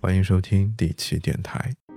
欢迎收听第七电台。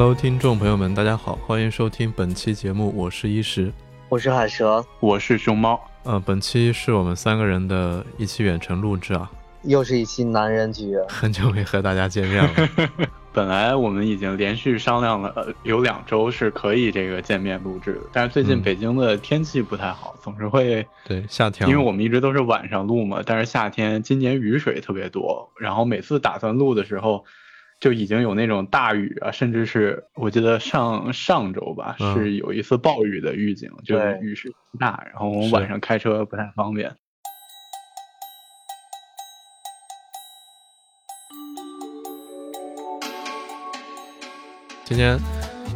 Hello，听众朋友们，大家好，欢迎收听本期节目，我是一石，我是海蛇，我是熊猫。呃，本期是我们三个人的一期远程录制啊，又是一期男人局，很久没和大家见面了。本来我们已经连续商量了有两周是可以这个见面录制的，但是最近北京的天气不太好，总是会对夏天，因为我们一直都是晚上录嘛，但是夏天今年雨水特别多，然后每次打算录的时候。就已经有那种大雨啊，甚至是我记得上上周吧，是有一次暴雨的预警，就是雨势大，然后我们晚上开车不太方便。今天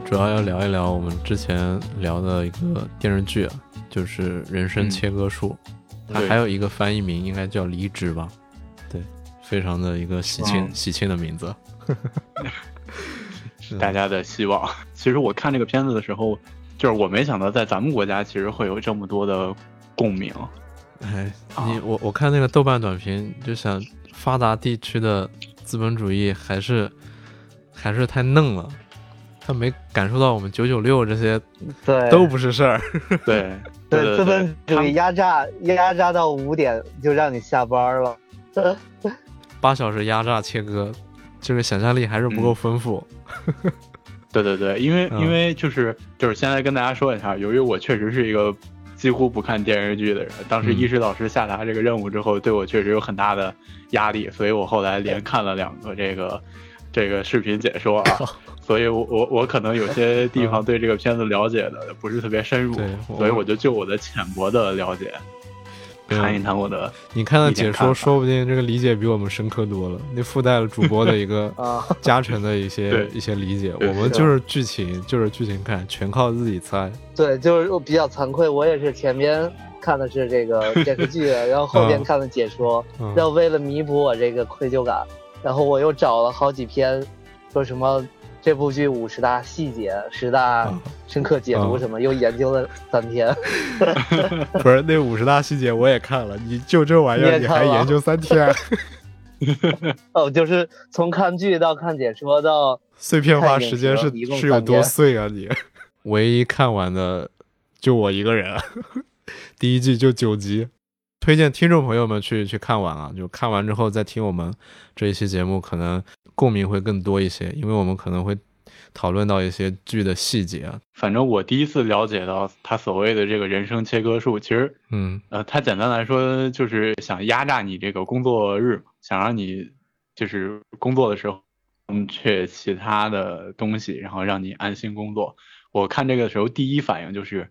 主要要聊一聊我们之前聊的一个电视剧，啊就是《人生切割术》，它还有一个翻译名应该叫《离职》吧？对，非常的一个喜庆喜庆的名字。是大家的希望。其实我看这个片子的时候，就是我没想到在咱们国家其实会有这么多的共鸣。哎，你我我看那个豆瓣短评，就想发达地区的资本主义还是还是太嫩了，他没感受到我们九九六这些对都不是事儿。对 对，资本主义压榨压榨到五点就让你下班了，八小时压榨切割。这个想象力还是不够丰富。对对对，因为因为就是就是现在跟大家说一下，由于我确实是一个几乎不看电视剧的人，当时医师老师下达这个任务之后，对我确实有很大的压力，所以我后来连看了两个这个这个视频解说啊，所以我我我可能有些地方对这个片子了解的不是特别深入，所以我就就我的浅薄的了解。谈一谈我的，你看的解说，说不定这个理解比我们深刻多了。那附带了主播的一个 加成的一些一些理解，我们就是剧情，就是剧情看，全靠自己猜。对，就是我比较惭愧，我也是前边看的是这个电视剧，然后后边看的解说，然后为了弥补我这个愧疚感，然后我又找了好几篇，说什么。这部剧五十大细节、十大深刻解读什么，又研究了三天。不是那五十大细节我也看了，你就这玩意儿你还研究三天？哦，就是从看剧到看解说到碎片化时间是是有多碎啊？你唯一看完的就我一个人，第一季就九集，推荐听众朋友们去去看完啊！就看完之后再听我们这一期节目，可能。共鸣会更多一些，因为我们可能会讨论到一些剧的细节啊。反正我第一次了解到他所谓的这个人生切割术，其实，嗯，呃，他简单来说就是想压榨你这个工作日，想让你就是工作的时候，嗯，却其他的东西，然后让你安心工作。我看这个的时候，第一反应就是，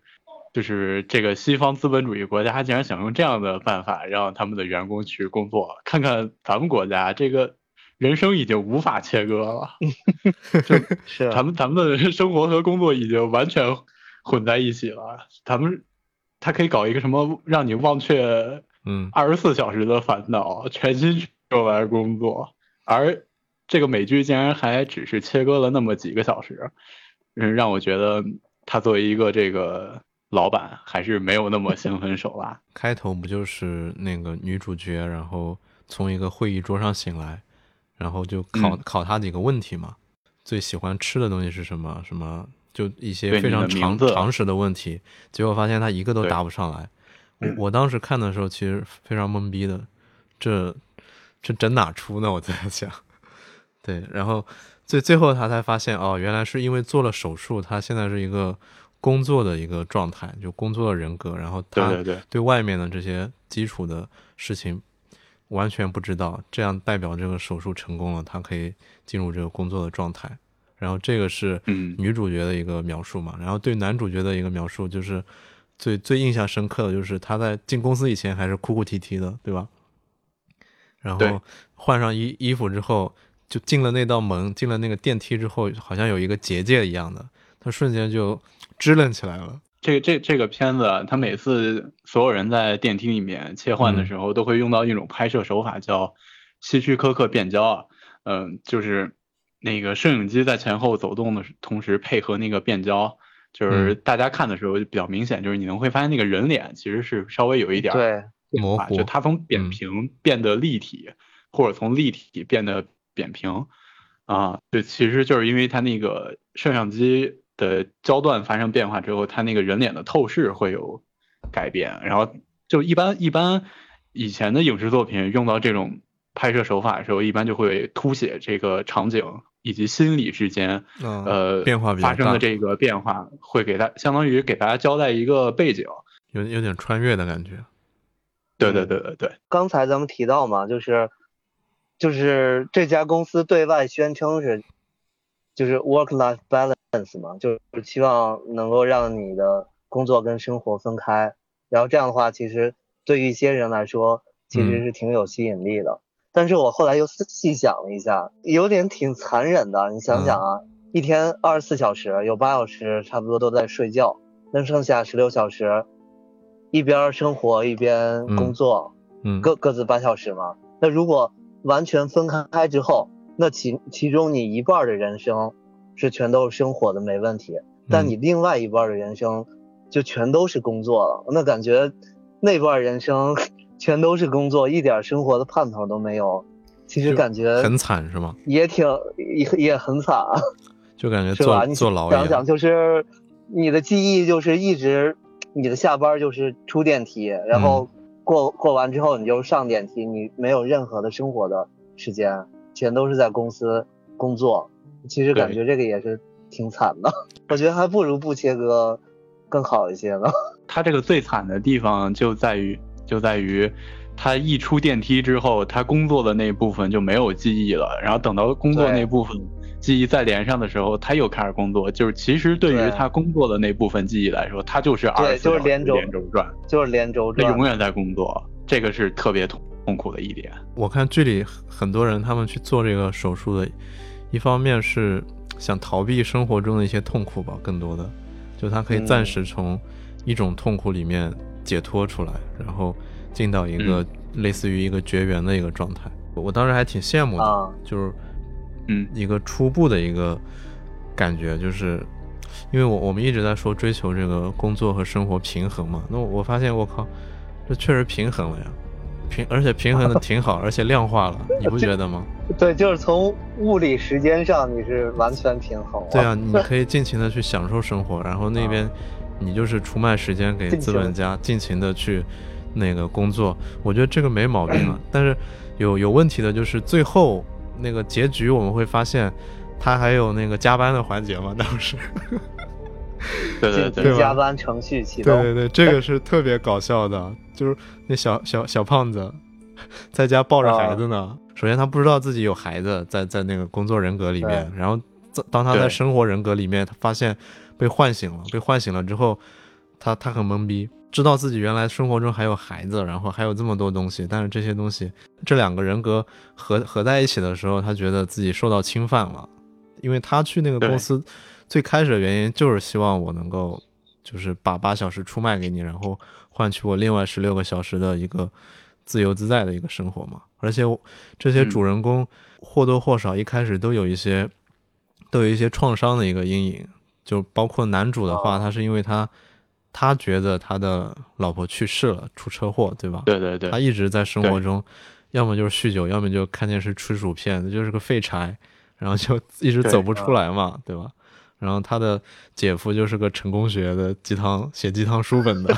就是这个西方资本主义国家竟然想用这样的办法让他们的员工去工作，看看咱们国家这个。人生已经无法切割了，是咱们咱们的生活和工作已经完全混在一起了。咱们他可以搞一个什么，让你忘却嗯二十四小时的烦恼，全心用来工作。而这个美剧竟然还只是切割了那么几个小时，嗯，让我觉得他作为一个这个老板还是没有那么心狠手辣。开头不就是那个女主角，然后从一个会议桌上醒来。然后就考考他几个问题嘛，最喜欢吃的东西是什么？什么就一些非常常常识的问题，结果发现他一个都答不上来。我我当时看的时候其实非常懵逼的，这这整哪出呢？我在想，对，然后最最后他才发现哦，原来是因为做了手术，他现在是一个工作的一个状态，就工作的人格，然后他对对对对外面的这些基础的事情。完全不知道，这样代表这个手术成功了，他可以进入这个工作的状态。然后这个是女主角的一个描述嘛，然后对男主角的一个描述就是最最印象深刻的就是他在进公司以前还是哭哭啼啼的，对吧？然后换上衣衣服之后，就进了那道门，进了那个电梯之后，好像有一个结界一样的，他瞬间就支棱起来了。这个这这个片子，他每次所有人在电梯里面切换的时候，都会用到一种拍摄手法，叫希区柯克变焦啊。嗯，就是那个摄影机在前后走动的同时，配合那个变焦，就是大家看的时候就比较明显，就是你能会发现那个人脸其实是稍微有一点对。模糊，就它从扁平变得立体，或者从立体变得扁平，啊，对，其实就是因为它那个摄像机的焦段发生变化之后，它那个人脸的透视会有改变。然后就一般一般以前的影视作品用到这种拍摄手法的时候，一般就会凸显这个场景以及心理之间呃变化发生的这个变化，会给他相当于给大家交代一个背景，有有点穿越的感觉。对对对对对，刚才咱们提到嘛，就是就是这家公司对外宣称是就是 work life balance 嘛，就是希望能够让你的工作跟生活分开，然后这样的话，其实对于一些人来说，其实是挺有吸引力的。但是我后来又细想了一下，有点挺残忍的。你想想啊，一天二十四小时，有八小时差不多都在睡觉，那剩下十六小时。一边生活一边工作，嗯，各各自八小时嘛。那如果完全分开之后，那其其中你一半的人生是全都是生活的没问题，但你另外一半的人生就全都是工作了。那感觉那半人生全都是工作，一点生活的盼头都没有。其实感觉很惨是吗？也挺也也很惨，就感觉坐坐牢。想想就是你的记忆就是一直。你的下班就是出电梯，然后过过完之后你就上电梯，你没有任何的生活的时间，全都是在公司工作。其实感觉这个也是挺惨的，我觉得还不如不切割更好一些呢。他这个最惨的地方就在于，就在于他一出电梯之后，他工作的那部分就没有记忆了，然后等到工作那部分。记忆再连上的时候，他又开始工作。就是其实对于他工作的那部分记忆来说，他就是二十四小时连轴转，就是连轴转，他永远在工作。这个是特别痛痛苦的一点。我看剧里很多人他们去做这个手术的，一方面是想逃避生活中的一些痛苦吧，更多的就他可以暂时从一种痛苦里面解脱出来，然后进到一个类似于一个绝缘的一个状态。我当时还挺羡慕的，就是。嗯，一个初步的一个感觉，就是因为我我们一直在说追求这个工作和生活平衡嘛，那我发现我靠，这确实平衡了呀，平而且平衡的挺好，而且量化了，你不觉得吗？对，就是从物理时间上你是完全平衡。对啊，你可以尽情的去享受生活，然后那边你就是出卖时间给资本家，尽情的去那个工作，我觉得这个没毛病啊。但是有有问题的就是最后。那个结局我们会发现，他还有那个加班的环节嘛？当时，对 对对，加班程序启动。对对对，这个是特别搞笑的，就是那小小小胖子在家抱着孩子呢。首先他不知道自己有孩子在在那个工作人格里面，然后当他在生活人格里面，他发现被唤醒了，被唤醒了之后，他他很懵逼。知道自己原来生活中还有孩子，然后还有这么多东西，但是这些东西，这两个人格合合在一起的时候，他觉得自己受到侵犯了，因为他去那个公司，最开始的原因就是希望我能够，就是把八小时出卖给你，然后换取我另外十六个小时的一个自由自在的一个生活嘛。而且这些主人公或多或少一开始都有一些，都有一些创伤的一个阴影，就包括男主的话，他是因为他。他觉得他的老婆去世了，出车祸，对吧？对对对。他一直在生活中，要么就是酗酒，要么就看电视吃薯片，就是个废柴，然后就一直走不出来嘛，对吧？然后他的姐夫就是个成功学的鸡汤写鸡汤书本的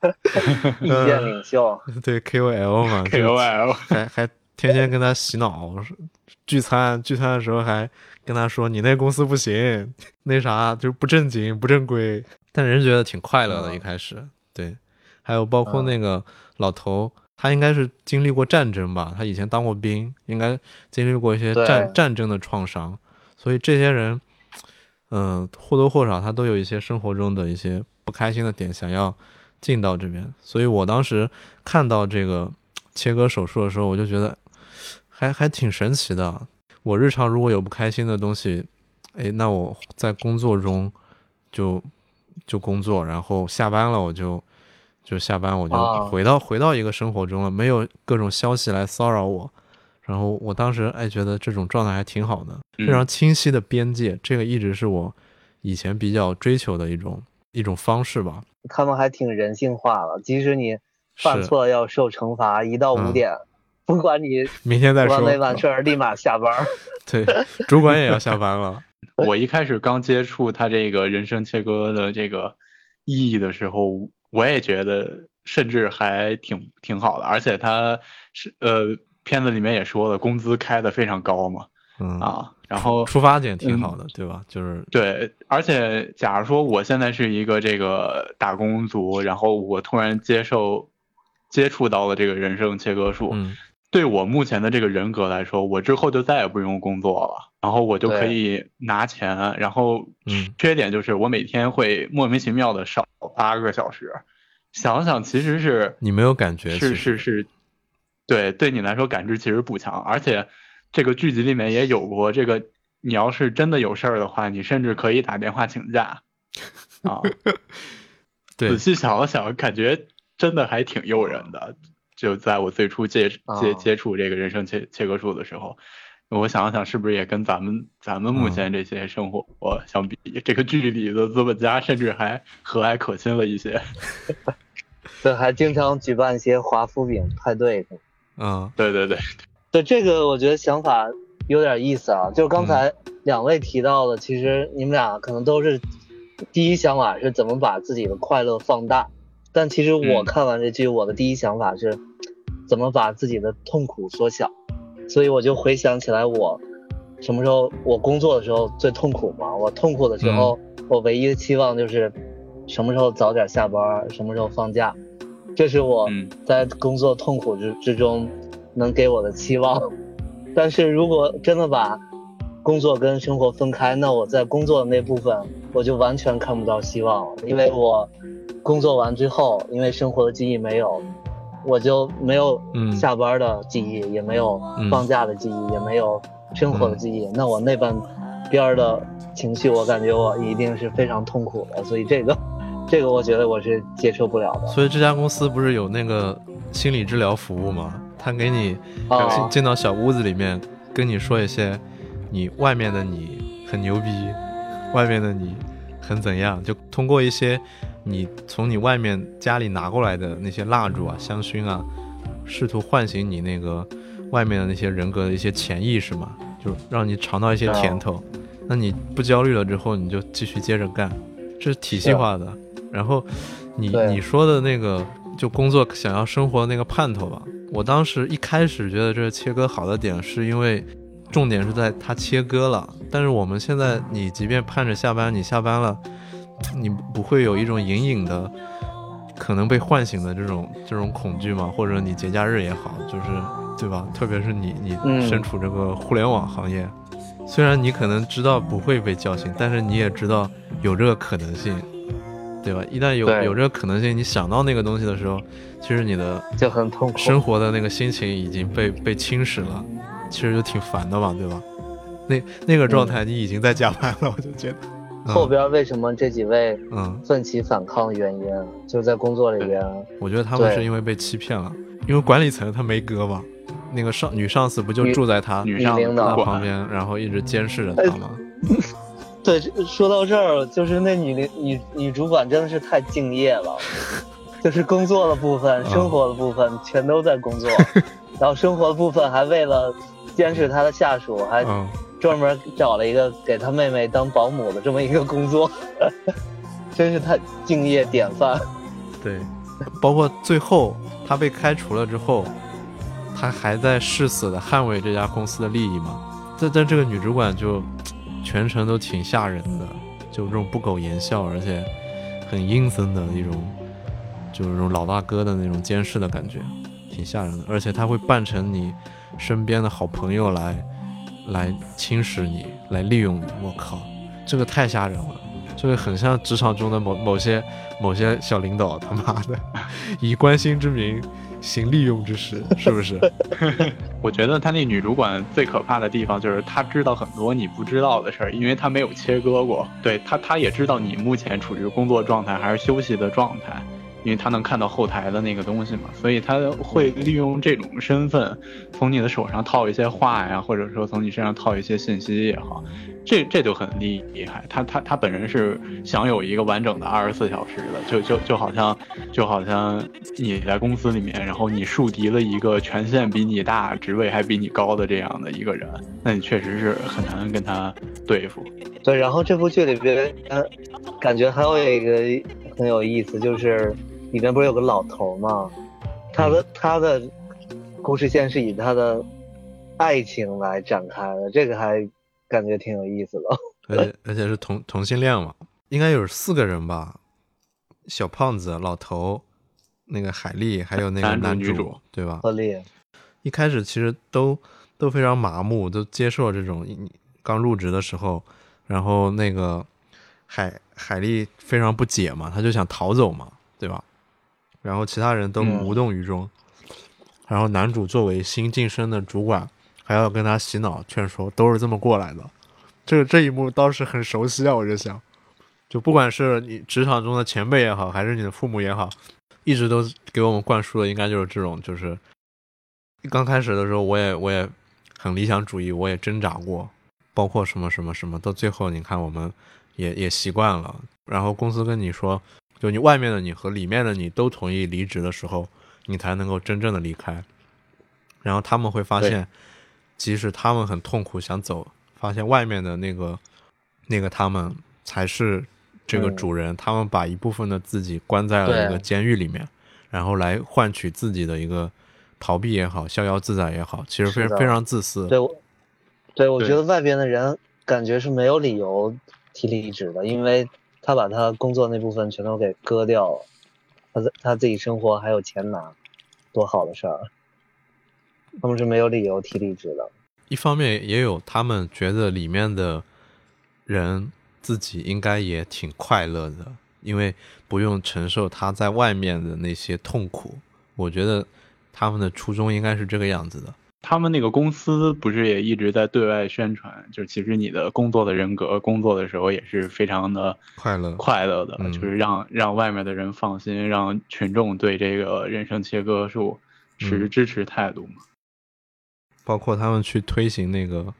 意见领袖，对 KOL 嘛，KOL 还还天天跟他洗脑，聚餐聚餐的时候还跟他说你那公司不行，那啥就不正经不正规。但人觉得挺快乐的，一开始对，还有包括那个老头，他应该是经历过战争吧？他以前当过兵，应该经历过一些战战争的创伤，所以这些人，嗯，或多或少他都有一些生活中的一些不开心的点，想要进到这边。所以我当时看到这个切割手术的时候，我就觉得还还挺神奇的。我日常如果有不开心的东西，哎，那我在工作中就就工作，然后下班了我就。就下班我就回到回到一个生活中了，没有各种消息来骚扰我。然后我当时哎觉得这种状态还挺好的，非常清晰的边界，这个一直是我以前比较追求的一种一种方式吧。他们还挺人性化了，即使你犯错要受惩罚，一到五点，不管你 明天再说没完事儿，立马下班。对，主管也要下班了。我一开始刚接触他这个人生切割的这个意义的时候。我也觉得，甚至还挺挺好的，而且他是呃，片子里面也说了，工资开的非常高嘛，嗯啊，然后出发点挺好的，对吧？就是对，而且假如说我现在是一个这个打工族，然后我突然接受接触到了这个人生切割术，对我目前的这个人格来说，我之后就再也不用工作了，然后我就可以拿钱，然后缺点就是我每天会莫名其妙的少。八个小时，想想其实是你没有感觉，是是是，对，对你来说感知其实不强，而且这个剧集里面也有过这个，你要是真的有事儿的话，你甚至可以打电话请假啊。对，仔细想了想，感觉真的还挺诱人的。就在我最初接接接触这个人生切切割术的时候。我想了想，是不是也跟咱们咱们目前这些生活相比，这个剧里的资本家甚至还和蔼可亲了一些。对，还经常举办一些华夫饼派对。嗯，对对对，对 这个我觉得想法有点意思啊。就是刚才两位提到的，其实你们俩可能都是第一想法是怎么把自己的快乐放大，但其实我看完这剧，我的第一想法是怎么把自己的痛苦缩小。所以我就回想起来，我什么时候我工作的时候最痛苦嘛？我痛苦的时候，我唯一的期望就是什么时候早点下班，什么时候放假，这是我在工作痛苦之之中能给我的期望。但是如果真的把工作跟生活分开，那我在工作的那部分我就完全看不到希望了，因为我工作完之后，因为生活的记忆没有。我就没有下班的记忆，也没有放假的记忆，也没有生活的记忆。那我那半边的情绪，我感觉我一定是非常痛苦的。所以这个，这个我觉得我是接受不了的。所以这家公司不是有那个心理治疗服务吗？他给你进进到小屋子里面，跟你说一些你外面的你很牛逼，外面的你很怎样，就通过一些。你从你外面家里拿过来的那些蜡烛啊、香薰啊，试图唤醒你那个外面的那些人格的一些潜意识嘛，就让你尝到一些甜头。那你不焦虑了之后，你就继续接着干，这是体系化的。然后你你说的那个就工作想要生活的那个盼头吧，我当时一开始觉得这切割好的点是因为重点是在它切割了，但是我们现在你即便盼着下班，你下班了。你不会有一种隐隐的可能被唤醒的这种这种恐惧吗？或者你节假日也好，就是对吧？特别是你你身处这个互联网行业，虽然你可能知道不会被叫醒，但是你也知道有这个可能性，对吧？一旦有有这个可能性，你想到那个东西的时候，其实你的就很痛苦，生活的那个心情已经被被侵蚀了，其实就挺烦的嘛，对吧？那那个状态你已经在加班了，我就觉得。后边为什么这几位嗯奋起反抗的原因，就在工作里边。我觉得他们是因为被欺骗了，因为管理层他没割嘛，那个上女上司不就住在他女领导旁边，然后一直监视着他吗？对，说到这儿，就是那女领女女主管真的是太敬业了，就是工作的部分、生活的部分全都在工作，然后生活的部分还为了监视他的下属还。专门找了一个给他妹妹当保姆的这么一个工作，真是太敬业典范。对，包括最后她被开除了之后，她还在誓死的捍卫这家公司的利益嘛。但但这个女主管就全程都挺吓人的，就这种不苟言笑，而且很阴森的一种，就是那种老大哥的那种监视的感觉，挺吓人的，而且他会扮成你身边的好朋友来来侵蚀你，来利用你。我靠，这个太吓人了，这个很像职场中的某某些某些小领导，他妈的以关心之名。行利用之时，是不是？我觉得他那女主管最可怕的地方就是她知道很多你不知道的事儿，因为她没有切割过。对她，她也知道你目前处于工作状态还是休息的状态。因为他能看到后台的那个东西嘛，所以他会利用这种身份，从你的手上套一些话呀，或者说从你身上套一些信息也好，这这就很厉害。他他他本人是享有一个完整的二十四小时的，就就就好像就好像你在公司里面，然后你树敌了一个权限比你大、职位还比你高的这样的一个人，那你确实是很难跟他对付。对，然后这部剧里边，呃感觉还有一个很有意思，就是。里面不是有个老头吗？他的他的故事线是以他的爱情来展开的，这个还感觉挺有意思的。而且而且是同同性恋嘛，应该有四个人吧？小胖子、老头、那个海丽，还有那个男主，对吧？何丽。一开始其实都都非常麻木，都接受这种刚入职的时候，然后那个海海丽非常不解嘛，他就想逃走嘛，对吧？然后其他人都无动于衷，然后男主作为新晋升的主管，还要跟他洗脑劝说，都是这么过来的。这个这一幕倒是很熟悉啊！我就想，就不管是你职场中的前辈也好，还是你的父母也好，一直都给我们灌输的应该就是这种，就是刚开始的时候，我也我也很理想主义，我也挣扎过，包括什么什么什么，到最后你看我们也也习惯了，然后公司跟你说。就你外面的你和里面的你都同意离职的时候，你才能够真正的离开。然后他们会发现，即使他们很痛苦想走，发现外面的那个那个他们才是这个主人。他们把一部分的自己关在了一个监狱里面，然后来换取自己的一个逃避也好，逍遥自在也好，其实非非常自私。对，对，我觉得外边的人感觉是没有理由提离职的，因为。他把他工作那部分全都给割掉了，他在他自己生活还有钱拿，多好的事儿。他们是没有理由提离职的。一方面也有他们觉得里面的人自己应该也挺快乐的，因为不用承受他在外面的那些痛苦。我觉得他们的初衷应该是这个样子的。他们那个公司不是也一直在对外宣传，就是其实你的工作的人格，工作的时候也是非常的快乐快乐的，就是让让外面的人放心，让群众对这个人生切割术持支持态度嘛。包括他们去推行那个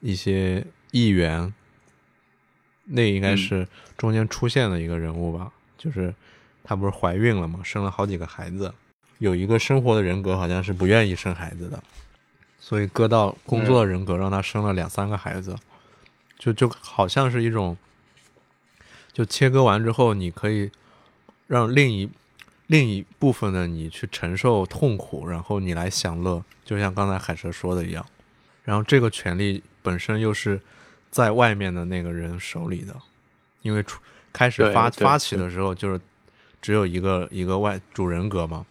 一些议员，那应该是中间出现的一个人物吧？就是她不是怀孕了嘛？生了好几个孩子，有一个生活的人格好像是不愿意生孩子的。所以搁到工作的人格，让他生了两三个孩子，就就好像是一种，就切割完之后，你可以让另一另一部分的你去承受痛苦，然后你来享乐，就像刚才海蛇说的一样。然后这个权利本身又是在外面的那个人手里的，因为出开始发发起的时候就是只有一个一个外主人格嘛，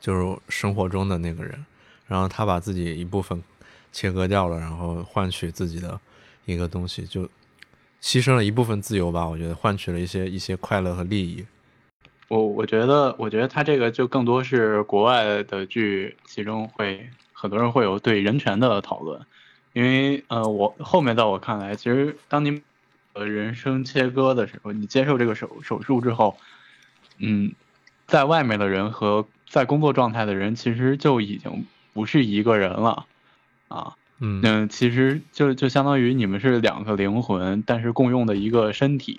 就是生活中的那个人。然后他把自己一部分切割掉了，然后换取自己的一个东西，就牺牲了一部分自由吧。我觉得换取了一些一些快乐和利益。我我觉得，我觉得他这个就更多是国外的剧，其中会很多人会有对人权的讨论。因为呃，我后面在我看来，其实当你呃人生切割的时候，你接受这个手手术之后，嗯，在外面的人和在工作状态的人，其实就已经。不是一个人了，啊，嗯其实就就相当于你们是两个灵魂，但是共用的一个身体，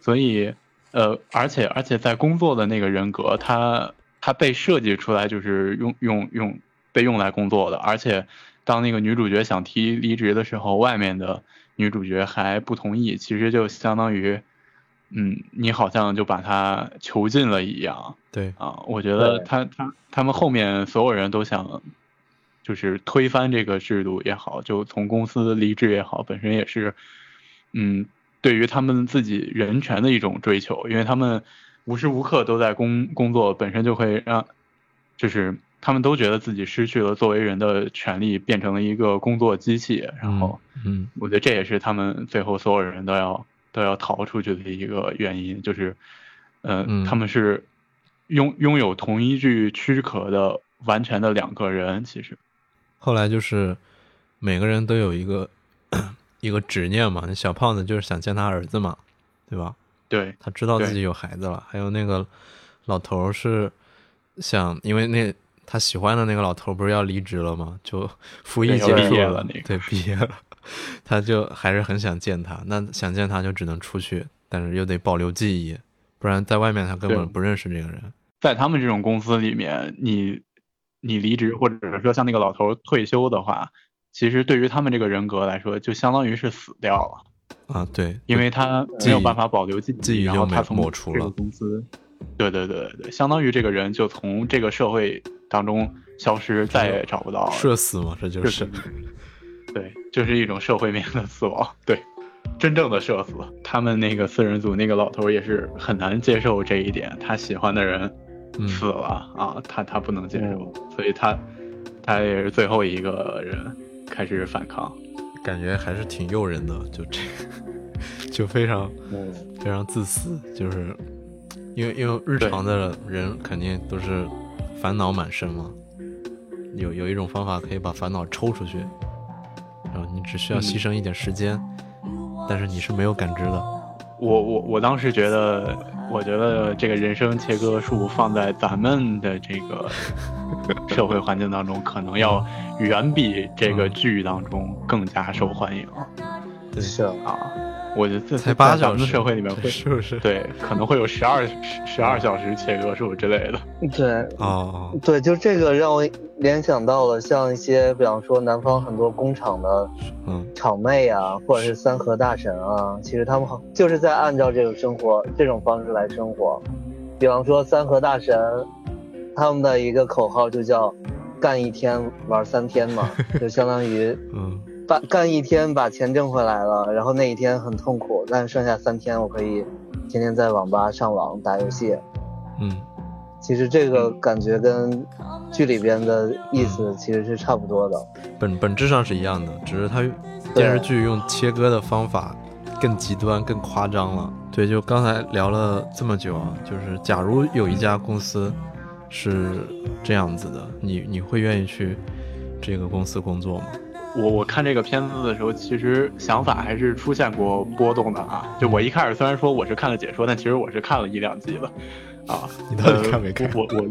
所以，呃，而且而且在工作的那个人格，他他被设计出来就是用用用被用来工作的，而且当那个女主角想提离职的时候，外面的女主角还不同意，其实就相当于，嗯，你好像就把他囚禁了一样，对，啊，我觉得他他他们后面所有人都想。就是推翻这个制度也好，就从公司离职也好，本身也是，嗯，对于他们自己人权的一种追求，因为他们无时无刻都在工工作，本身就会让，就是他们都觉得自己失去了作为人的权利，变成了一个工作机器。然后，嗯，我觉得这也是他们最后所有人都要都要逃出去的一个原因，就是，呃，他们是拥拥有同一具躯壳的完全的两个人。其实，后来就是每个人都有一个一个执念嘛。那小胖子就是想见他儿子嘛，对吧？对，他知道自己有孩子了。还有那个老头是想，因为那。他喜欢的那个老头不是要离职了吗？就 服役结束了，对，毕业了，他就还是很想见他。那想见他就只能出去，但是又得保留记忆，不然在外面他根本不认识这个人。在他们这种公司里面，你你离职或者说像那个老头退休的话，其实对于他们这个人格来说，就相当于是死掉了啊。对，因为他没有办法保留记忆，然后他从抹除了公司。对对对对，相当于这个人就从这个社会。当中消失，再也找不到，社死嘛，这就是，对，就是一种社会面的死亡，对，真正的社死。他们那个四人组那个老头也是很难接受这一点，他喜欢的人死了啊，他他不能接受，所以他他也是最后一个人开始反抗，感觉还是挺诱人的，就这，就非常非常自私，就是因为因为日常的人肯定都是。烦恼满身吗？有有一种方法可以把烦恼抽出去，然后你只需要牺牲一点时间，但是你是没有感知的。我我我当时觉得，我觉得这个人生切割术放在咱们的这个 社会环境当中，可能要远比这个剧当中更加受欢迎。是啊。我觉得这才八小时，社会里面会是不是？对，可能会有十二十十二小时切割术之类的。对，哦，对，就这个让我联想到了像一些，比方说南方很多工厂的，嗯，厂妹啊，或者是三和大神啊，其实他们好就是在按照这个生活这种方式来生活。比方说三和大神，他们的一个口号就叫“干一天玩三天”嘛，就相当于，嗯。干干一天把钱挣回来了，然后那一天很痛苦，但剩下三天我可以天天在网吧上网打游戏。嗯，其实这个感觉跟剧里边的意思其实是差不多的，本本质上是一样的，只是它电视剧用切割的方法更极端、更夸张了。对，就刚才聊了这么久啊，就是假如有一家公司是这样子的，你你会愿意去这个公司工作吗？我我看这个片子的时候，其实想法还是出现过波动的啊。就我一开始虽然说我是看了解说，但其实我是看了一两集的，啊。你到底看没看？我我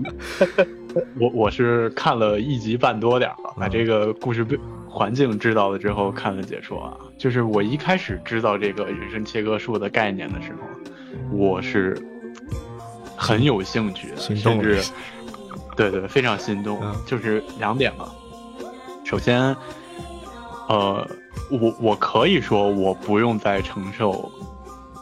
我我是看了一集半多点了，把这个故事背环境知道了之后看了解说啊。就是我一开始知道这个人生切割术的概念的时候，我是很有兴趣的，甚至对对非常心动。就是两点嘛，首先。呃，我我可以说我不用再承受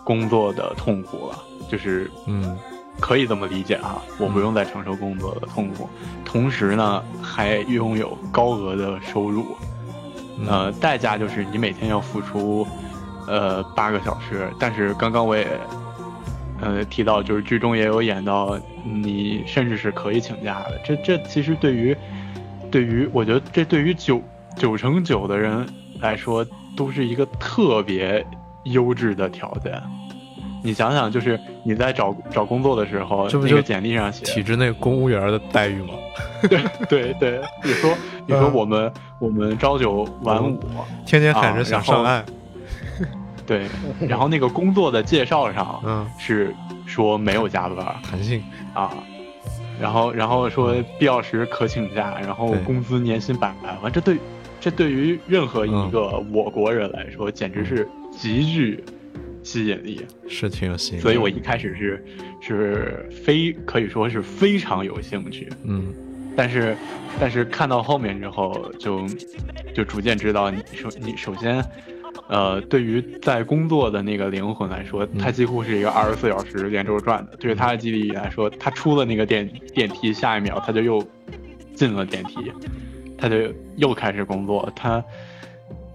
工作的痛苦了，就是嗯，可以这么理解哈，我不用再承受工作的痛苦，同时呢还拥有高额的收入，呃，代价就是你每天要付出呃八个小时，但是刚刚我也呃提到，就是剧中也有演到，你甚至是可以请假的，这这其实对于对于我觉得这对于九。九成九的人来说，都是一个特别优质的条件。你想想，就是你在找找工作的时候，那个简历上写体制内公务员的待遇吗？对对对，你说你说我们我们朝九晚五，天天喊着想上岸。对，然后那个工作的介绍上，嗯，是说没有加班，弹性啊。然后然后说必要时可请假，然后工资年薪百万，这对。这对于任何一个我国人来说，简直是极具吸引力，是挺有吸引力。所以我一开始是是非可以说是非常有兴趣，嗯，但是但是看到后面之后，就就逐渐知道，你首你首先，呃，对于在工作的那个灵魂来说，它几乎是一个二十四小时连轴转的。对于他的记忆力来说，他出了那个电电梯，下一秒他就又进了电梯。他就又开始工作，他，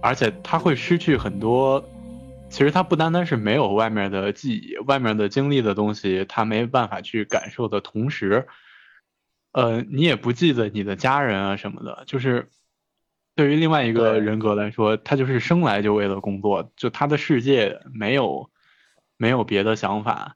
而且他会失去很多。其实他不单单是没有外面的记忆、外面的经历的东西，他没办法去感受的同时，呃，你也不记得你的家人啊什么的，就是对于另外一个人格来说，他就是生来就为了工作，就他的世界没有没有别的想法。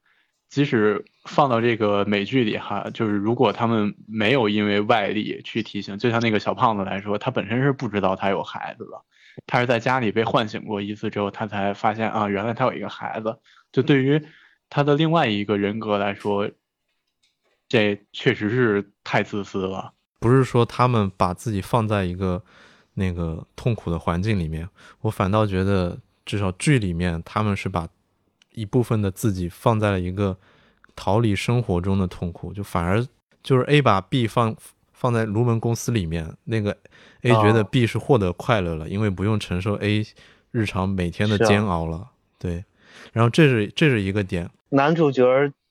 即使放到这个美剧里哈，就是如果他们没有因为外力去提醒，就像那个小胖子来说，他本身是不知道他有孩子的，他是在家里被唤醒过一次之后，他才发现啊，原来他有一个孩子。就对于他的另外一个人格来说，这确实是太自私了。不是说他们把自己放在一个那个痛苦的环境里面，我反倒觉得至少剧里面他们是把。一部分的自己放在了一个逃离生活中的痛苦，就反而就是 A 把 B 放放在卢门公司里面，那个 A 觉得 B 是获得快乐了，因为不用承受 A 日常每天的煎熬了。对，然后这是这是一个点。男主角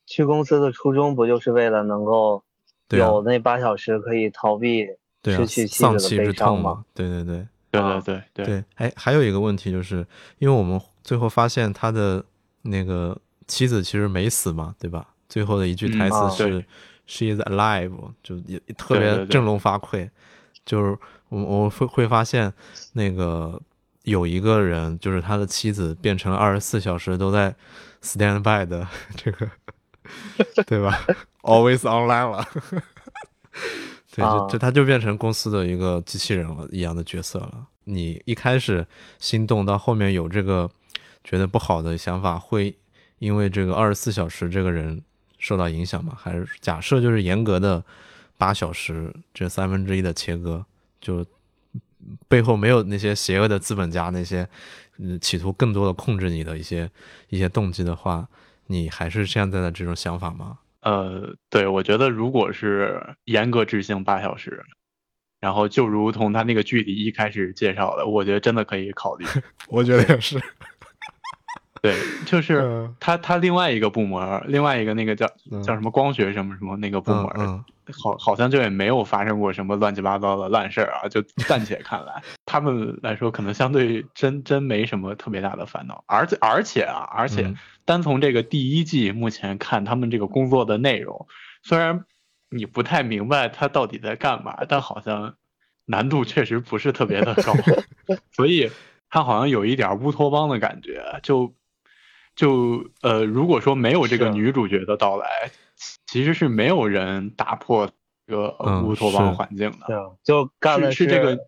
去公司的初衷不就是为了能够有那八小时可以逃避失去妻子的悲伤吗？对对对对对对对。哎，还有一个问题就是，因为我们最后发现他的。那个妻子其实没死嘛，对吧？最后的一句台词是 “She is alive”，就也特别振聋发聩。就是我我会会发现，那个有一个人，就是他的妻子变成了二十四小时都在 stand by 的这个，对吧？Always online 了。对，就就他就变成公司的一个机器人了一样的角色了。你一开始心动，到后面有这个。觉得不好的想法会因为这个二十四小时这个人受到影响吗？还是假设就是严格的八小时这三分之一的切割，就背后没有那些邪恶的资本家那些嗯企图更多的控制你的一些一些动机的话，你还是现在的这种想法吗？呃，对，我觉得如果是严格执行八小时，然后就如同他那个剧里一开始介绍的，我觉得真的可以考虑。我觉得也是。对，就是他，他另外一个部门，另外一个那个叫叫什么光学什么什么那个部门，好，好像就也没有发生过什么乱七八糟的烂事儿啊。就暂且看来，他们来说可能相对真真没什么特别大的烦恼。而且而且啊，而且单从这个第一季目前看，他们这个工作的内容，虽然你不太明白他到底在干嘛，但好像难度确实不是特别的高，所以他好像有一点乌托邦的感觉，就。就呃，如果说没有这个女主角的到来，其实是没有人打破这个乌托邦环境的。对，就干的是这个，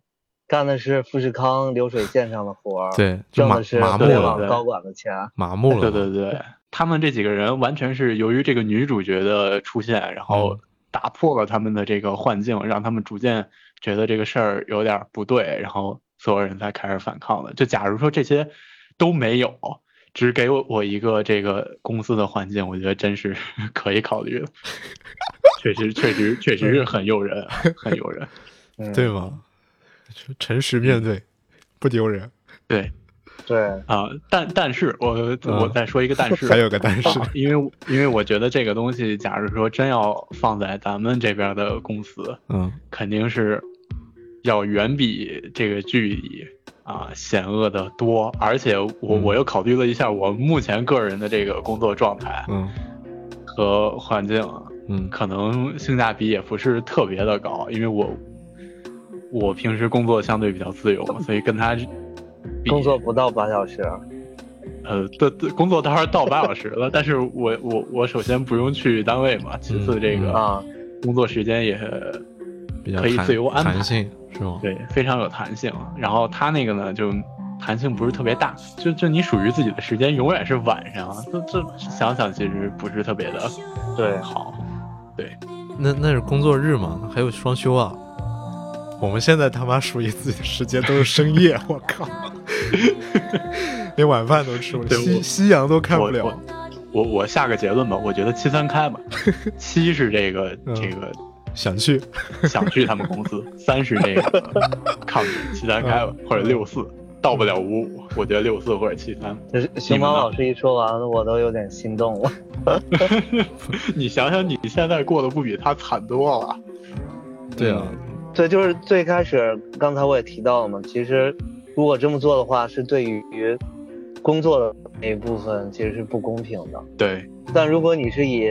干的是富士康流水线上的活儿。对，挣的是互联网高管的钱。麻木了。对对对，他们这几个人完全是由于这个女主角的出现，然后打破了他们的这个幻境，让他们逐渐觉得这个事儿有点不对，然后所有人才开始反抗的。就假如说这些都没有。只给我我一个这个公司的环境，我觉得真是 可以考虑的。确实，确实，确实是很诱人，很诱人，对吗？诚实面对，不丢人。对，对啊，但但是我我再说一个但 是，还有个但是，因为因为我觉得这个东西，假如说真要放在咱们这边的公司，嗯，肯定是要远比这个剧里。啊，险恶的多，而且我我又考虑了一下我目前个人的这个工作状态，嗯，和环境，嗯，可能性价比也不是特别的高，因为我我平时工作相对比较自由，所以跟他工作不到八小时，呃，对对，工作当然到八小时了，但是我我我首先不用去单位嘛，其次这个啊，工作时间也可以自由安排。是吗？对，非常有弹性。然后他那个呢，就弹性不是特别大，就就你属于自己的时间永远是晚上。这这想想其实不是特别的对好。对，那那是工作日嘛？还有双休啊？我们现在他妈属于自己的时间都是深夜，我靠，连晚饭都吃不了，夕夕阳都看不了。我我下个结论吧，我觉得七三开吧，七是这个这个。想去，想去他们公司。三十那个 抗拒，七三开吧，或者六四，到不了五五，我觉得六四或者七三。熊猫老师一说完，我都有点心动了。你想想，你现在过得不比他惨多了？对啊，对，就是最开始，刚才我也提到了嘛，其实如果这么做的话，是对于工作的那一部分其实是不公平的。对，但如果你是以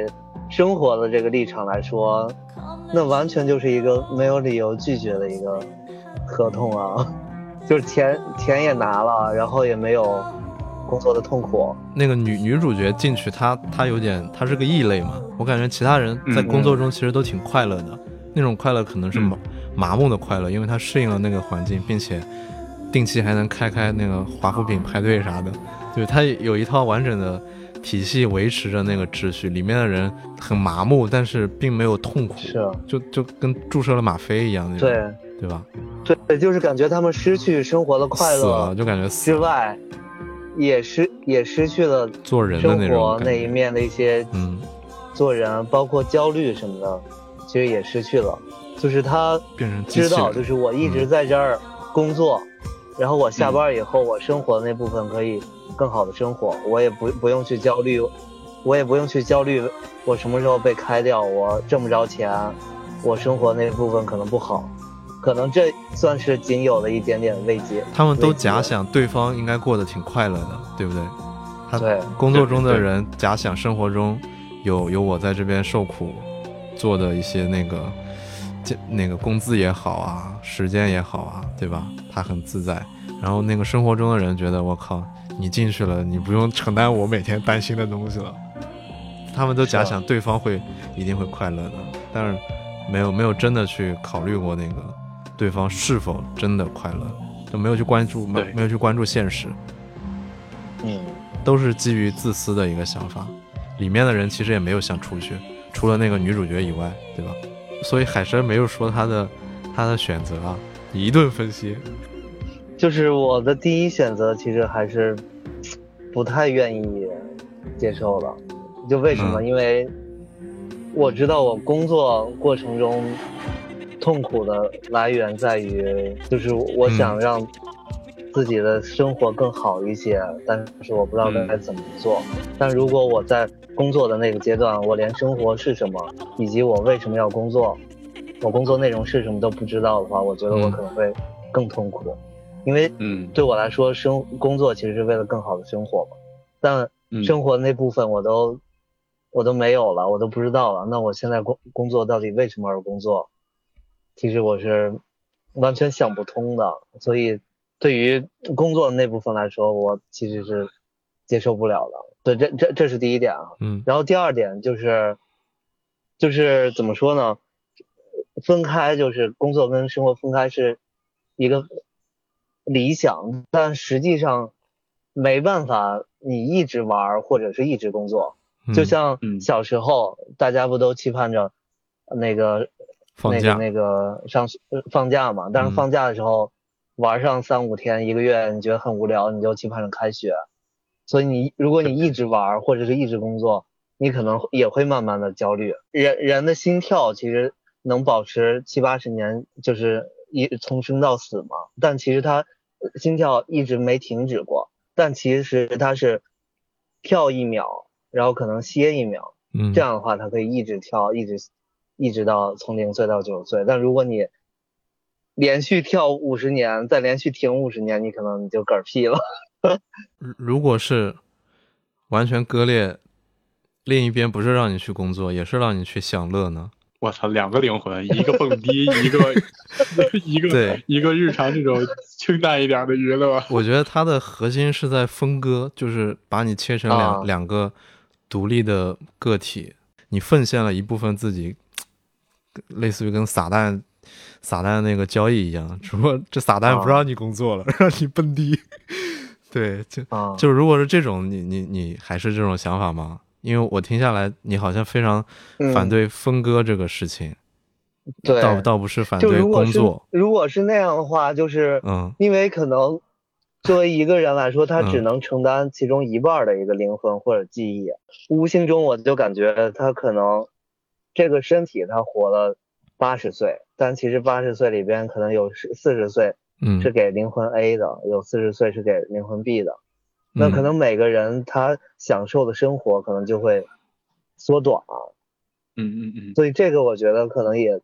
生活的这个立场来说。那完全就是一个没有理由拒绝的一个合同啊，就是钱钱也拿了，然后也没有工作的痛苦。那个女女主角进去，她她有点，她是个异类嘛。我感觉其他人在工作中其实都挺快乐的，那种快乐可能是麻麻木的快乐，因为她适应了那个环境，并且定期还能开开那个华夫饼派对啥的，就是她有一套完整的。体系维持着那个秩序，里面的人很麻木，但是并没有痛苦，是，就就跟注射了吗啡一样那种，对。对吧？对，就是感觉他们失去生活的快乐，就感觉之外，也失也失去了做人的那种那一面的一些，嗯，做人包括焦虑什么的，其实也失去了。就是他变成知道，就是我一直在这儿工作，然后我下班以后，我生活的那部分可以。更好的生活，我也不不用去焦虑，我也不用去焦虑，我什么时候被开掉，我挣不着钱，我生活那部分可能不好，可能这算是仅有的一点点慰藉。他们都假想对方应该过得挺快乐的，对不对？对，工作中的人假想生活中有有我在这边受苦做的一些那个，那个工资也好啊，时间也好啊，对吧？他很自在，然后那个生活中的人觉得我靠。你进去了，你不用承担我每天担心的东西了。他们都假想对方会一定会快乐的，但是没有没有真的去考虑过那个对方是否真的快乐，就没有去关注没没有去关注现实。嗯，都是基于自私的一个想法。里面的人其实也没有想出去，除了那个女主角以外，对吧？所以海参没有说他的他的选择啊，一顿分析。就是我的第一选择，其实还是不太愿意接受的。就为什么？因为我知道我工作过程中痛苦的来源在于，就是我想让自己的生活更好一些，但是我不知道该怎么做。但如果我在工作的那个阶段，我连生活是什么，以及我为什么要工作，我工作内容是什么都不知道的话，我觉得我可能会更痛苦。因为，嗯，对我来说，生工作其实是为了更好的生活嘛。但生活那部分我都，我都没有了，我都不知道了。那我现在工工作到底为什么而工作？其实我是完全想不通的。所以，对于工作的那部分来说，我其实是接受不了的。对，这这这是第一点啊。嗯。然后第二点就是，就是怎么说呢？分开就是工作跟生活分开是一个。理想，但实际上没办法，你一直玩或者是一直工作，就像小时候大家不都期盼着那个那个那个上放假嘛？但是放假的时候玩上三五天一个月，你觉得很无聊，你就期盼着开学。所以你如果你一直玩或者是一直工作，你可能也会慢慢的焦虑。人人的心跳其实能保持七八十年，就是一从生到死嘛。但其实他心跳一直没停止过，但其实他是跳一秒，然后可能歇一秒，嗯，这样的话他可以一直跳，一直一直到从零岁到九十岁。但如果你连续跳五十年，再连续停五十年，你可能你就嗝屁了。如果是完全割裂，另一边不是让你去工作，也是让你去享乐呢？我操，两个灵魂，一个蹦迪，一个 一个对，一个日常这种清淡一点的娱乐。我觉得它的核心是在分割，就是把你切成两两个独立的个体，你奉献了一部分自己，类似于跟撒旦撒旦那个交易一样，只不过这撒旦不让你工作了，让你蹦迪。对，就就如果是这种，你你你还是这种想法吗？因为我听下来，你好像非常反对分割这个事情，对，倒倒不是反对工作。如果是那样的话，就是嗯，因为可能作为一个人来说，他只能承担其中一半的一个灵魂或者记忆，无形中我就感觉他可能这个身体他活了八十岁，但其实八十岁里边可能有十四十岁是给灵魂 A 的，有四十岁是给灵魂 B 的。那可能每个人他享受的生活可能就会缩短啊，嗯嗯嗯，所以这个我觉得可能也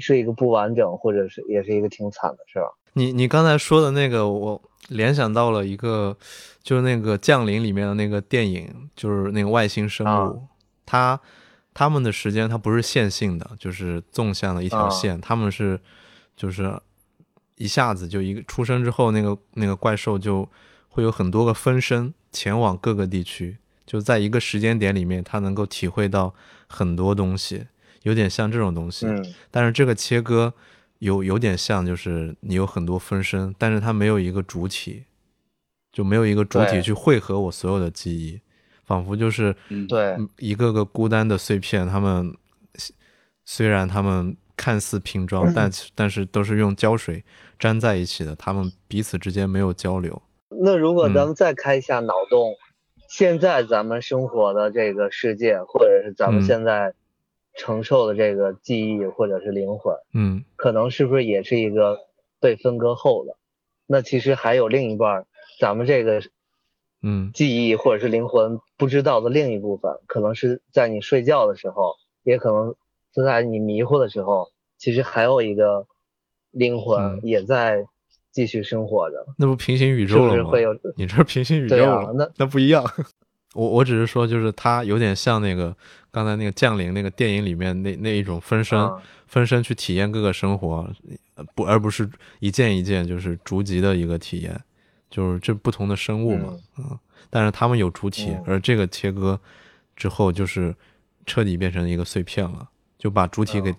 是一个不完整，或者是也是一个挺惨的，是吧？你你刚才说的那个，我联想到了一个，就是那个降临里面的那个电影，就是那个外星生物，它他们的时间它不是线性的，就是纵向的一条线，他们是就是一下子就一个出生之后，那个那个怪兽就会有很多个分身前往各个地区，就在一个时间点里面，他能够体会到很多东西，有点像这种东西。嗯，但是这个切割有有点像，就是你有很多分身，但是它没有一个主体。就没有一个主体去汇合我所有的记忆，仿佛就是对一个个孤单的碎片。他们虽然他们看似拼装，但但是都是用胶水粘在一起的，他们彼此之间没有交流。那如果咱们再开一下脑洞，现在咱们生活的这个世界，或者是咱们现在承受的这个记忆或者是灵魂，嗯，可能是不是也是一个被分割后的？那其实还有另一半。咱们这个，嗯，记忆或者是灵魂不知道的另一部分，可能是在你睡觉的时候，也可能是在你迷糊的时候，其实还有一个灵魂也在继续生活着。那不平行宇宙了吗？会有你这平行宇宙了，那那不一样。我我只是说，就是它有点像那个刚才那个降临那个电影里面那那一种分身分身去体验各个生活，不而不是一件一件就是逐级的一个体验。就是这不同的生物嘛，嗯，但是它们有主体，而这个切割之后就是彻底变成一个碎片了，就把主体给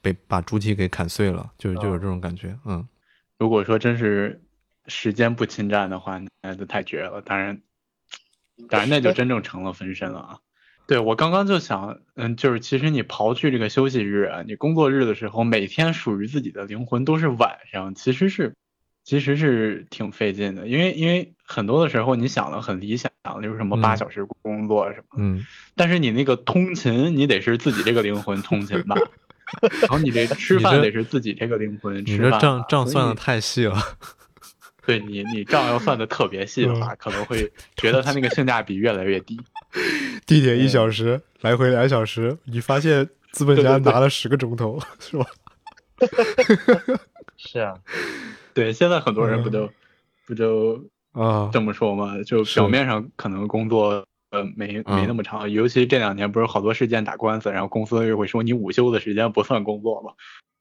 被把主体给砍碎了，就就有这种感觉，嗯。如果说真是时间不侵占的话，那就太绝了。当然，当然那就真正成了分身了啊。对我刚刚就想，嗯，就是其实你刨去这个休息日啊，你工作日的时候，每天属于自己的灵魂都是晚上，其实是。其实是挺费劲的，因为因为很多的时候你想的很理想，就是什么八小时工作什么，嗯，但是你那个通勤，你得是自己这个灵魂通勤吧，然后你这吃饭得是自己这个灵魂吃饭，你这账账算的太细了，对你你账要算的特别细的话，可能会觉得它那个性价比越来越低。地铁一小时，来回两小时，你发现资本家拿了十个钟头，是吧？是啊。对，现在很多人不就不就啊这么说吗？就表面上可能工作呃没没那么长，尤其这两年不是好多事件打官司，然后公司又会说你午休的时间不算工作吗？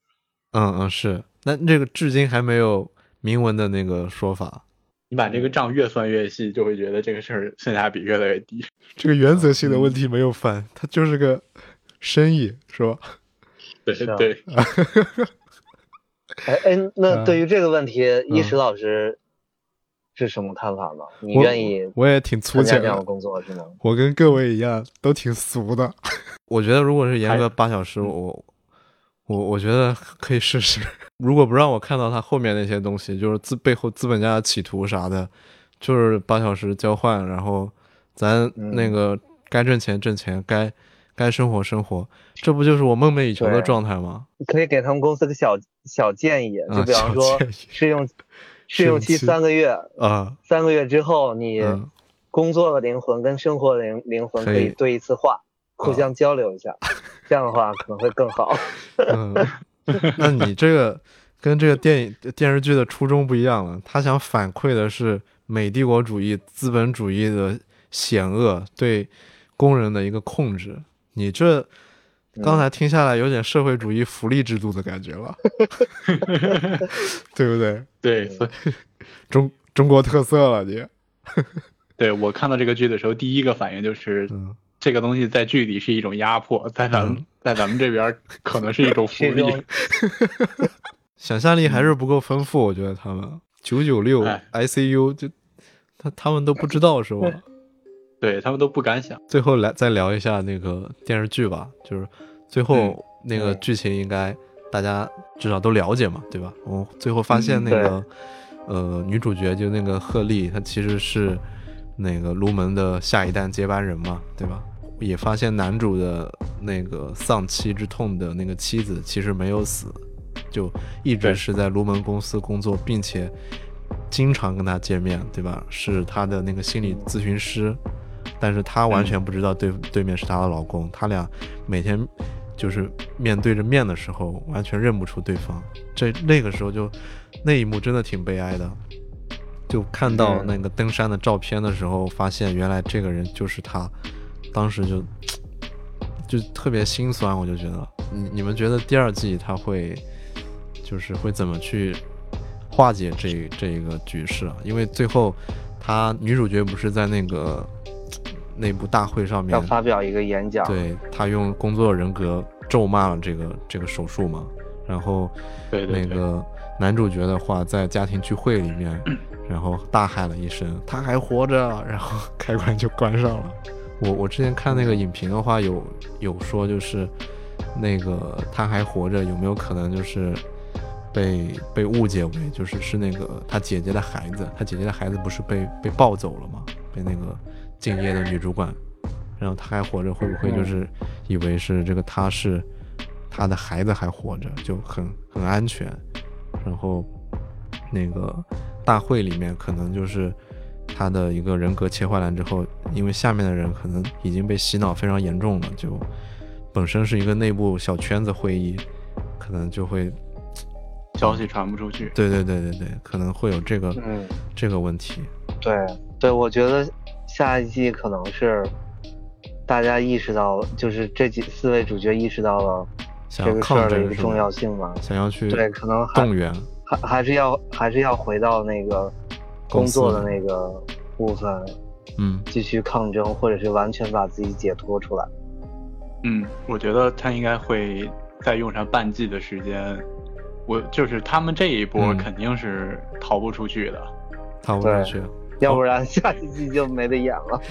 嗯嗯是，那这个至今还没有明文的那个说法。你把这个账越算越细，就会觉得这个事儿性价比越来越低。这个原则性的问题没有犯，它就是个生意，是吧？对对。哎哎，那对于这个问题，一石老师是什么看法呢？你愿意？我也挺粗浅的工作是吗？我跟各位一样，都挺俗的。我觉得，如果是严格八小时，我我我觉得可以试试。如果不让我看到他后面那些东西，就是资背后资本家的企图啥的，就是八小时交换，然后咱那个该挣钱挣钱，该。该生活生活，这不就是我梦寐以求的状态吗？可以给他们公司个小小建议，就比方说试用试用期三个月啊，三个月之后你工作的灵魂跟生活的灵灵魂可以对一次话，互相交流一下，这样的话可能会更好。嗯，那你这个跟这个电影电视剧的初衷不一样了，他想反馈的是美帝国主义资本主义的险恶对工人的一个控制。你这刚才听下来有点社会主义福利制度的感觉了，对不对？对，所以中中国特色了你。对我看到这个剧的时候，第一个反应就是，这个东西在剧里是一种压迫，在咱们在咱们这边可能是一种 福利。想象力还是不够丰富，我觉得他们九九六 ICU 就他他们都不知道是吧？对他们都不敢想。最后来再聊一下那个电视剧吧，就是最后那个剧情应该大家至少都了解嘛，对吧？我最后发现那个呃女主角就那个贺丽，她其实是那个卢门的下一代接班人嘛，对吧？也发现男主的那个丧妻之痛的那个妻子其实没有死，就一直是在卢门公司工作，并且经常跟他见面，对吧？是他的那个心理咨询师。但是她完全不知道对对面是她的老公，他俩每天就是面对着面的时候，完全认不出对方。这那个时候就那一幕真的挺悲哀的，就看到那个登山的照片的时候，发现原来这个人就是他，当时就就特别心酸。我就觉得，你你们觉得第二季他会就是会怎么去化解这这一个局势啊？因为最后他女主角不是在那个内部大会上面要发表一个演讲，对他用工作人格咒骂了这个这个手术嘛，然后那个男主角的话在家庭聚会里面。然后大喊了一声：“他还活着！”然后开关就关上了。我我之前看那个影评的话，有有说就是那个他还活着，有没有可能就是被被误解为就是是那个他姐姐的孩子？他姐姐的孩子不是被被抱走了吗？被那个敬业的女主管，然后她还活着，会不会就是以为是这个她是她的孩子还活着，就很很安全？然后那个。大会里面可能就是她的一个人格切换了之后，因为下面的人可能已经被洗脑非常严重了，就本身是一个内部小圈子会议，可能就会消息传不出去。对对对对对，可能会有这个这个问题。对对，我觉得下一季可能是大家意识到，就是这几四位主角意识到了这个事儿的一个重要性嘛，想要去对可能动员。还还是要还是要回到那个工作的那个部分，嗯，继续抗争，或者是完全把自己解脱出来。嗯，我觉得他应该会再用上半季的时间。我就是他们这一波肯定是逃不出去的，逃不出去，要不然下一季就没得演了。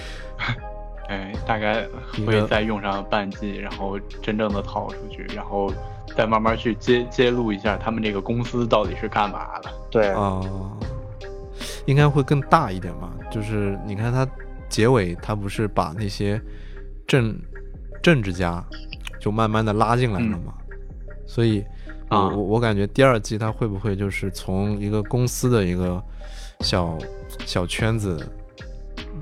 哎，大概会再用上半季，然后真正的逃出去，然后。再慢慢去揭揭露一下他们这个公司到底是干嘛的？对啊，应该会更大一点吧。就是你看他结尾，他不是把那些政政治家就慢慢的拉进来了吗？所以，啊我我感觉第二季他会不会就是从一个公司的一个小小圈子，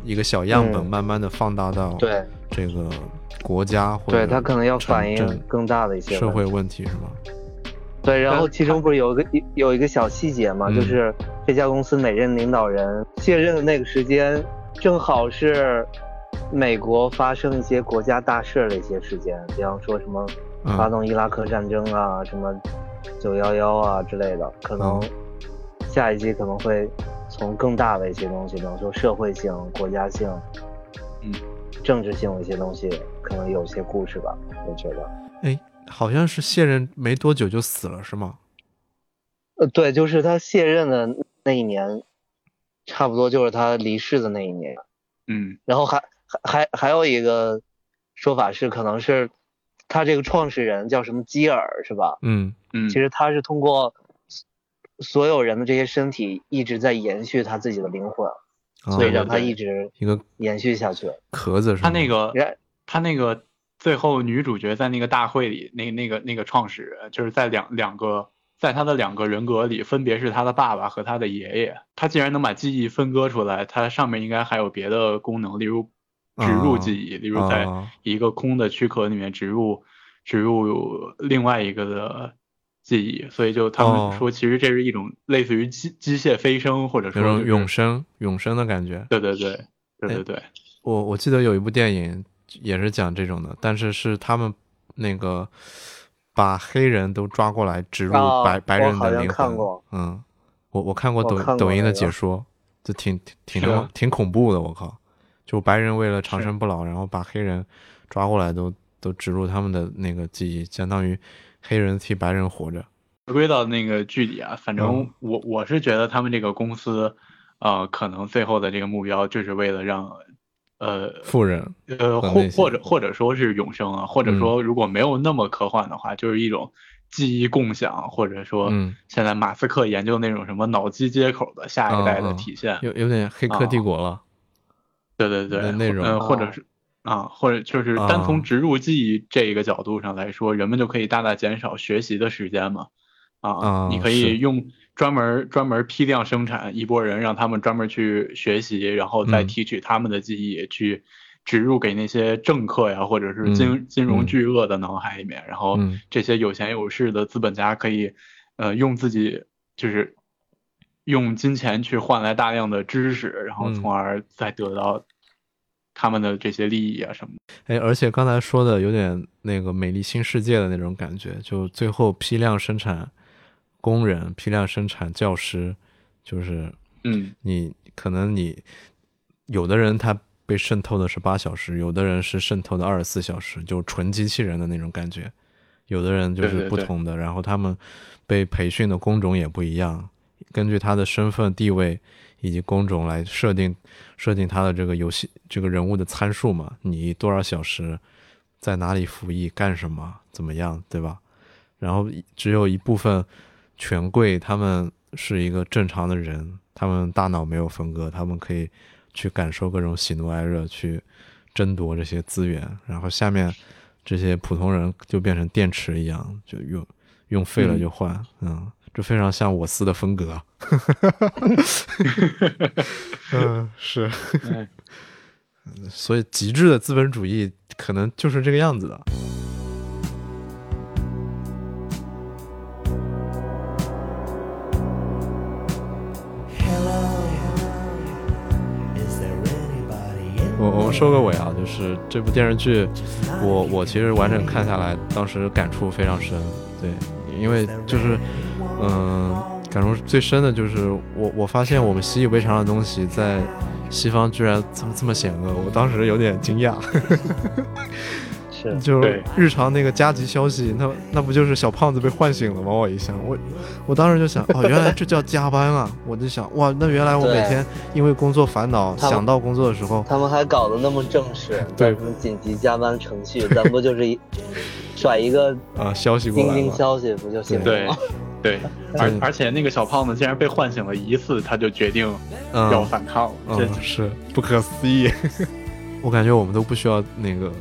一个小样本，慢慢的放大到对这个。国家或对他可能要反映更大的一些社会问题，是吗？对，然后其中不是有一个有一个小细节嘛，就是这家公司每任领导人卸任的那个时间，正好是美国发生一些国家大事的一些时间，比方说什么发动伊拉克战争啊，什么九幺幺啊之类的，可能下一季可能会从更大的一些东西，比方说社会性、国家性，嗯。政治性的一些东西，可能有些故事吧，我觉得。哎，好像是卸任没多久就死了，是吗？呃，对，就是他卸任的那一年，差不多就是他离世的那一年。嗯。然后还还还还有一个说法是，可能是他这个创始人叫什么基尔，是吧？嗯嗯。其实他是通过所有人的这些身体一直在延续他自己的灵魂。所以让他一直一个延续下去。壳子是他那个，他那个最后女主角在那个大会里，那那个那个创始人，就是在两两个，在他的两个人格里，分别是他的爸爸和他的爷爷。他既然能把记忆分割出来，他上面应该还有别的功能，例如植入记忆，例如在一个空的躯壳里面植入植入另外一个的。记忆，所以就他们说，其实这是一种类似于机机械飞升，或者说永生永生的感觉。对对对对对对。我我记得有一部电影也是讲这种的，但是是他们那个把黑人都抓过来植入白白人的灵魂。嗯，我我看过抖抖音的解说，就挺挺挺挺恐怖的。我靠，就白人为了长生不老，然后把黑人抓过来都都植入他们的那个记忆，相当于。黑人替白人活着。回归到那个剧里啊，反正我我是觉得他们这个公司，呃，可能最后的这个目标就是为了让，呃，富人，呃，或或者或者说是永生啊，或者说如果没有那么科幻的话，就是一种记忆共享，或者说现在马斯克研究那种什么脑机接口的下一代的体现，有有点黑客帝国了。对对对，那种，嗯，或者是。啊，或者就是单从植入记忆这一个角度上来说，人们就可以大大减少学习的时间嘛。啊，你可以用专门专门批量生产一波人，让他们专门去学习，然后再提取他们的记忆，去植入给那些政客呀，或者是金金融巨鳄的脑海里面。然后这些有钱有势的资本家可以，呃，用自己就是用金钱去换来大量的知识，然后从而再得到。他们的这些利益啊什么的。哎，而且刚才说的有点那个美丽新世界的那种感觉，就最后批量生产工人，批量生产教师，就是嗯，你可能你有的人他被渗透的是八小时，有的人是渗透的二十四小时，就纯机器人的那种感觉。有的人就是不同的，然后他们被培训的工种也不一样，根据他的身份地位以及工种来设定设定他的这个游戏这个人物的参数嘛，你多少小时在哪里服役干什么怎么样，对吧？然后只有一部分权贵，他们是一个正常的人，他们大脑没有分割，他们可以去感受各种喜怒哀乐，去争夺这些资源，然后下面。这些普通人就变成电池一样，就用用废了就换，嗯，这非常像我司的风格。嗯，是，所以极致的资本主义可能就是这个样子的。我我们收个尾啊，就是这部电视剧，我我其实完整看下来，当时感触非常深，对，因为就是，嗯，感受最深的就是我我发现我们习以为常的东西在西方居然这么这么险恶，我当时有点惊讶。是就日常那个加急消息，那那不就是小胖子被唤醒了吗？我一想，我我当时就想，哦，原来这叫加班啊！我就想，哇，那原来我每天因为工作烦恼，想到工作的时候，他们还搞得那么正式，对，什么紧急加班程序，咱不就是一 甩一个啊消息过来，钉钉消息不就行了吗？对，而而且那个小胖子竟然被唤醒了一次，他就决定要反抗，这是不可思议。我感觉我们都不需要那个。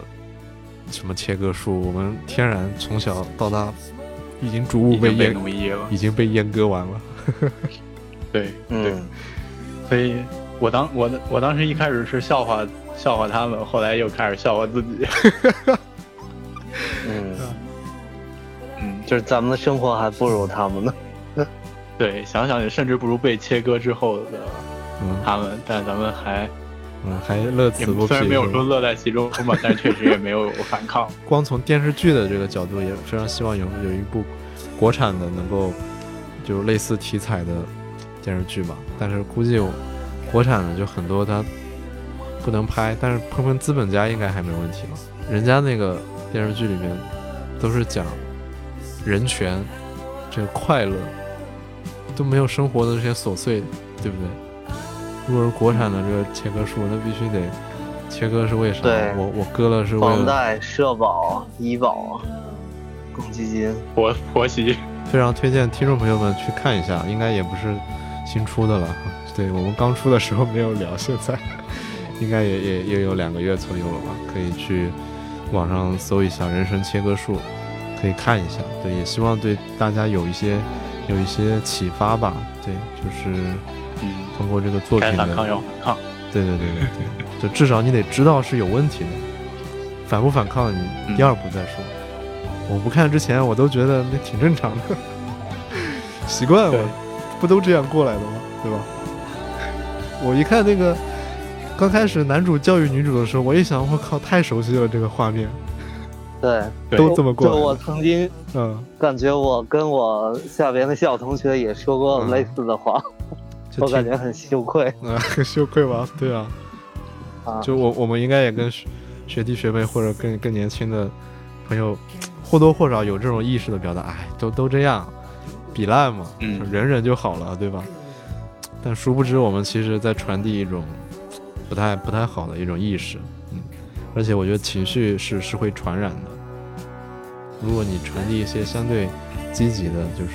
什么切割术？我们天然从小到大已经逐步被被奴役了，已经被阉割完了。对，对，所以我当我我当时一开始是笑话笑话他们，后来又开始笑话自己。嗯，嗯，就是咱们的生活还不如他们呢。对，想想也甚至不如被切割之后的他们，但咱们还。嗯，还乐此不疲。虽然没有说乐在其中吧，但 确实也没有反抗。光从电视剧的这个角度，也非常希望有有一部国产的能够就类似题材的电视剧吧。但是估计国产的就很多它不能拍，但是碰碰资本家应该还没问题吧？人家那个电视剧里面都是讲人权，这个快乐都没有生活的这些琐碎，对不对？如果是国产的这个切割术，那必须得切割是为啥？我我割了是为房贷、社保、医保、公积金、婆婆媳，非常推荐听众朋友们去看一下，应该也不是新出的了。对我们刚出的时候没有聊，现在 应该也也也有两个月左右了吧？可以去网上搜一下《人生切割术》，可以看一下。对，也希望对大家有一些有一些启发吧。对，就是。通过这个作品的反抗要反抗，对对对对对，就至少你得知道是有问题的，反不反抗你第二步再说。我不看之前我都觉得那挺正常的，习惯了，不都这样过来的吗？对吧？我一看那个刚开始男主教育女主的时候，我一想，我靠，太熟悉了这个画面。对，都这么过。就我曾经嗯，感觉我跟我下边的小同学也说过类似的话。我感觉很羞愧啊，很 羞愧吧？对啊，就我我们应该也跟学弟学妹或者更更年轻的朋友或多或少有这种意识的表达，哎，都都这样，比烂嘛，忍忍就好了，对吧？但殊不知我们其实在传递一种不太不太好的一种意识，嗯，而且我觉得情绪是是会传染的，如果你传递一些相对积极的，就是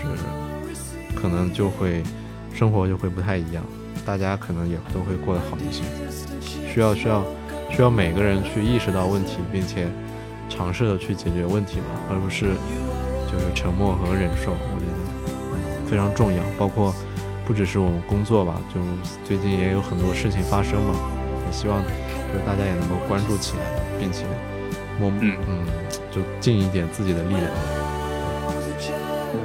可能就会。生活就会不太一样，大家可能也都会过得好一些。需要需要需要每个人去意识到问题，并且尝试的去解决问题嘛，而不是就是沉默和忍受。我觉得非常重要。包括不只是我们工作吧，就最近也有很多事情发生嘛，也希望就大家也能够关注起来，并且默嗯。嗯，就尽一点自己的力量。嗯，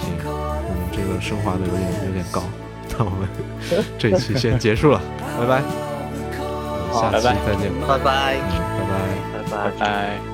行，嗯，这个升华的有点有点高，那我们 这一期先结束了，拜拜，下期再见，拜拜，拜拜，拜拜，拜拜。